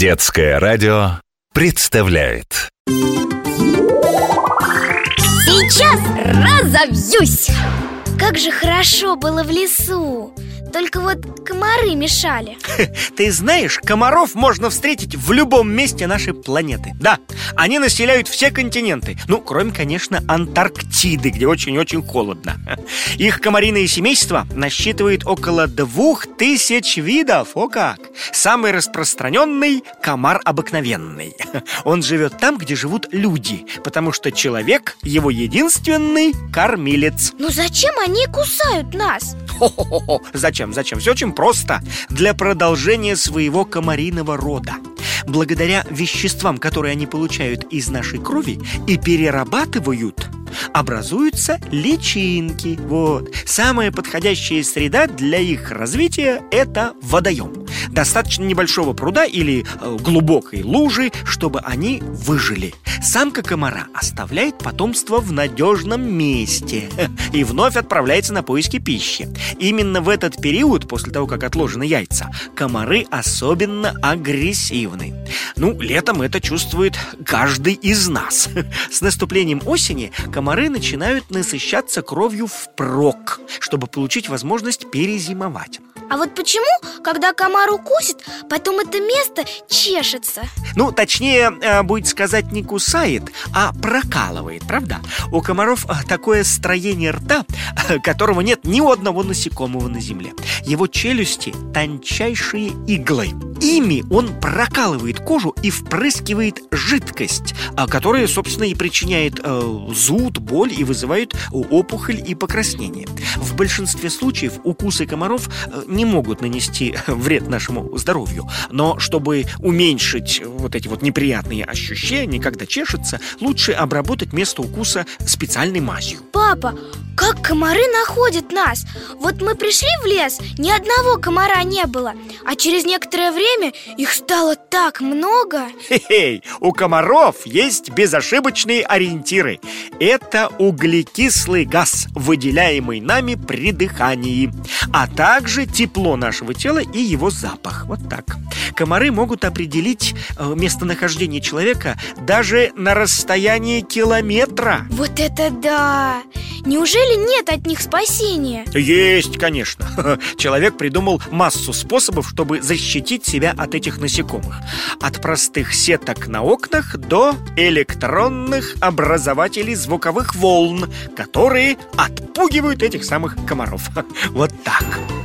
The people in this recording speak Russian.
Детское радио представляет. Сейчас разовьюсь! Как же хорошо было в лесу! Только вот комары мешали. Ты знаешь, комаров можно встретить в любом месте нашей планеты. Да, они населяют все континенты. Ну, кроме, конечно, Антарктиды, где очень-очень холодно Их комариное семейство насчитывает около двух тысяч видов О как! Самый распространенный – комар обыкновенный Он живет там, где живут люди Потому что человек – его единственный кормилец Ну зачем они кусают нас? Хо-хо-хо. Зачем? Зачем? Все очень просто. Для продолжения своего комариного рода. Благодаря веществам, которые они получают из нашей крови и перерабатывают, образуются личинки. Вот. Самая подходящая среда для их развития – это водоем. Достаточно небольшого пруда или э, глубокой лужи, чтобы они выжили. Самка комара оставляет потомство в надежном месте и вновь отправляется на поиски пищи. Именно в этот период, после того, как отложены яйца, комары особенно агрессивны. Ну, летом это чувствует каждый из нас. С наступлением осени комары начинают насыщаться кровью впрок, чтобы получить возможность перезимовать. А вот почему, когда комар укусит, потом это место чешется? Ну, точнее, э, будет сказать, не кусает, а прокалывает, правда? У комаров э, такое строение рта, которого нет ни у одного насекомого на земле. Его челюсти тончайшие иглы. Ими он прокалывает кожу и впрыскивает жидкость, которая, собственно, и причиняет э, зуд, боль и вызывает опухоль и покраснение. В большинстве случаев укусы комаров э, не могут нанести вред нашему здоровью, но чтобы уменьшить вот эти вот неприятные ощущения, когда чешется, лучше обработать место укуса специальной мазью. Папа, как комары находят нас? Вот мы пришли в лес, ни одного комара не было А через некоторое время их стало так много. Хе-хей, у комаров есть безошибочные ориентиры. Это углекислый газ, выделяемый нами при дыхании А также тепло нашего тела и его запах. Вот так. Комары могут определить э, местонахождение человека даже на расстоянии километра. Вот это да! Неужели нет от них спасения? Есть, конечно. Человек придумал массу способов, чтобы защитить себя от этих насекомых. От простых сеток на окнах до электронных образователей звуковых волн Которые отпугивают этих самых комаров. Вот так